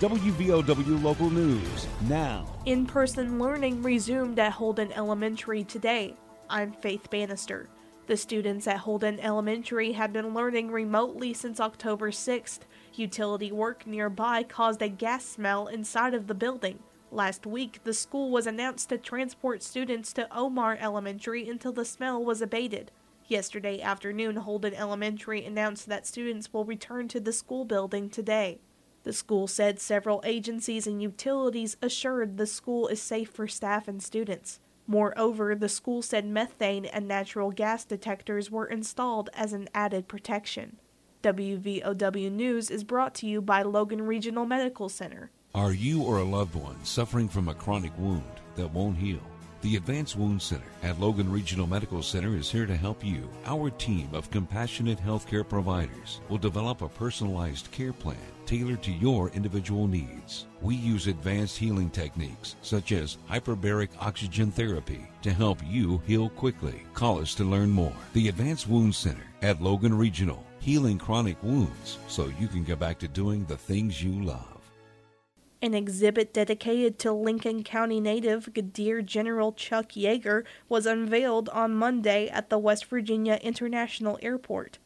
WVOW Local News now. In person learning resumed at Holden Elementary today. I'm Faith Bannister. The students at Holden Elementary have been learning remotely since October 6th. Utility work nearby caused a gas smell inside of the building. Last week, the school was announced to transport students to Omar Elementary until the smell was abated. Yesterday afternoon, Holden Elementary announced that students will return to the school building today. The school said several agencies and utilities assured the school is safe for staff and students. Moreover, the school said methane and natural gas detectors were installed as an added protection. WVOW News is brought to you by Logan Regional Medical Center. Are you or a loved one suffering from a chronic wound that won't heal? The Advanced Wound Center at Logan Regional Medical Center is here to help you. Our team of compassionate healthcare providers will develop a personalized care plan tailored to your individual needs. We use advanced healing techniques such as hyperbaric oxygen therapy to help you heal quickly. Call us to learn more. The Advanced Wound Center at Logan Regional, healing chronic wounds so you can get back to doing the things you love. An exhibit dedicated to Lincoln County native Brigadier General Chuck Yeager was unveiled on Monday at the West Virginia International Airport.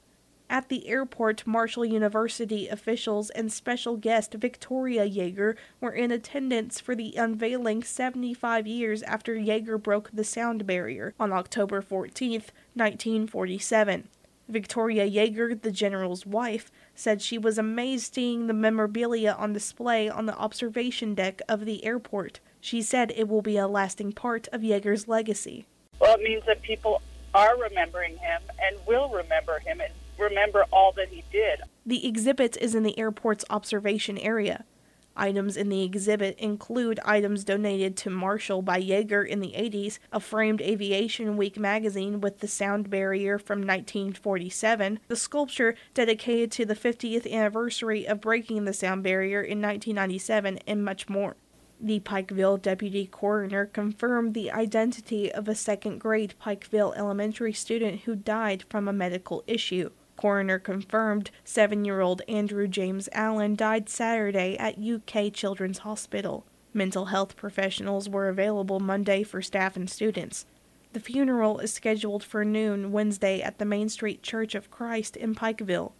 At the airport, Marshall University officials and special guest Victoria Yeager were in attendance for the unveiling 75 years after Yeager broke the sound barrier on October 14, 1947. Victoria Yeager, the general's wife, said she was amazed seeing the memorabilia on display on the observation deck of the airport. She said it will be a lasting part of Yeager's legacy. Well, it means that people are remembering him and will remember him and remember all that he did. The exhibit is in the airport's observation area. Items in the exhibit include items donated to Marshall by Yeager in the 80s, a framed Aviation Week magazine with the sound barrier from 1947, the sculpture dedicated to the 50th anniversary of breaking the sound barrier in 1997, and much more. The Pikeville deputy coroner confirmed the identity of a second grade Pikeville elementary student who died from a medical issue. Coroner confirmed seven year old Andrew James Allen died Saturday at UK Children's Hospital. Mental health professionals were available Monday for staff and students. The funeral is scheduled for noon Wednesday at the Main Street Church of Christ in Pikeville.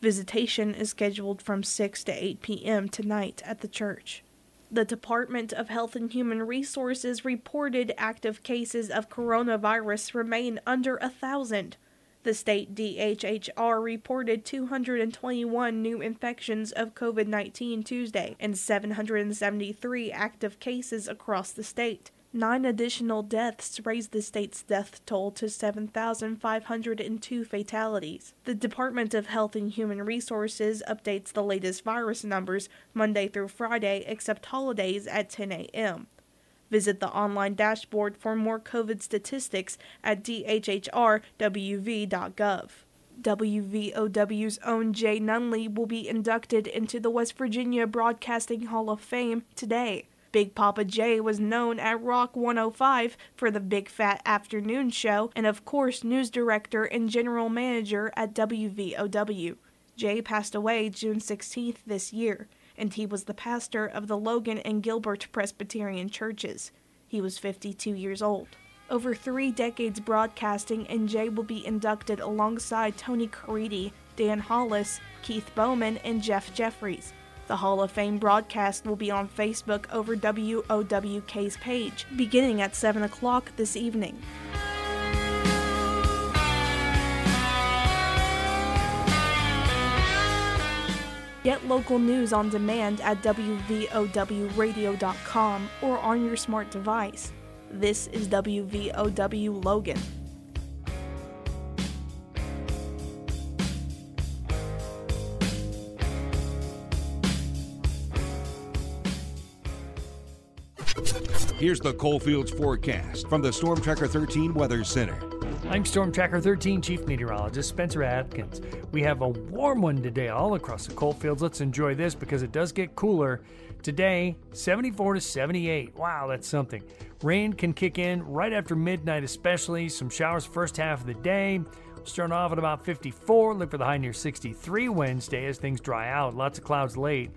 Visitation is scheduled from 6 to 8 p.m. tonight at the church. The Department of Health and Human Resources reported active cases of coronavirus remain under a thousand. The state DHHR reported 221 new infections of COVID 19 Tuesday and 773 active cases across the state. Nine additional deaths raised the state's death toll to 7,502 fatalities. The Department of Health and Human Resources updates the latest virus numbers Monday through Friday, except holidays at 10 a.m. Visit the online dashboard for more COVID statistics at dhhrwv.gov. WVOW's own Jay Nunley will be inducted into the West Virginia Broadcasting Hall of Fame today. Big Papa Jay was known at Rock 105 for the Big Fat Afternoon Show and, of course, news director and general manager at WVOW. Jay passed away June 16th this year and he was the pastor of the Logan and Gilbert Presbyterian churches. He was 52 years old. Over three decades broadcasting, and Jay will be inducted alongside Tony Caridi, Dan Hollis, Keith Bowman, and Jeff Jeffries. The Hall of Fame broadcast will be on Facebook over WOWK's page, beginning at 7 o'clock this evening. Get local news on demand at WVOWradio.com or on your smart device. This is WVOW Logan. Here's the Coalfields forecast from the Storm Tracker 13 Weather Center. I'm Storm Tracker 13 Chief Meteorologist Spencer Atkins. We have a warm one today all across the coalfields. Let's enjoy this because it does get cooler. Today, 74 to 78. Wow, that's something. Rain can kick in right after midnight, especially. Some showers first half of the day. We'll start off at about 54. Look for the high near 63 Wednesday as things dry out. Lots of clouds late.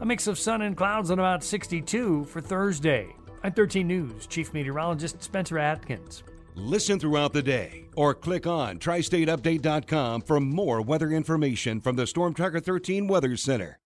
A mix of sun and clouds on about 62 for Thursday. I'm 13 News Chief Meteorologist Spencer Atkins. Listen throughout the day or click on tristateupdate.com for more weather information from the Storm Tracker 13 Weather Center.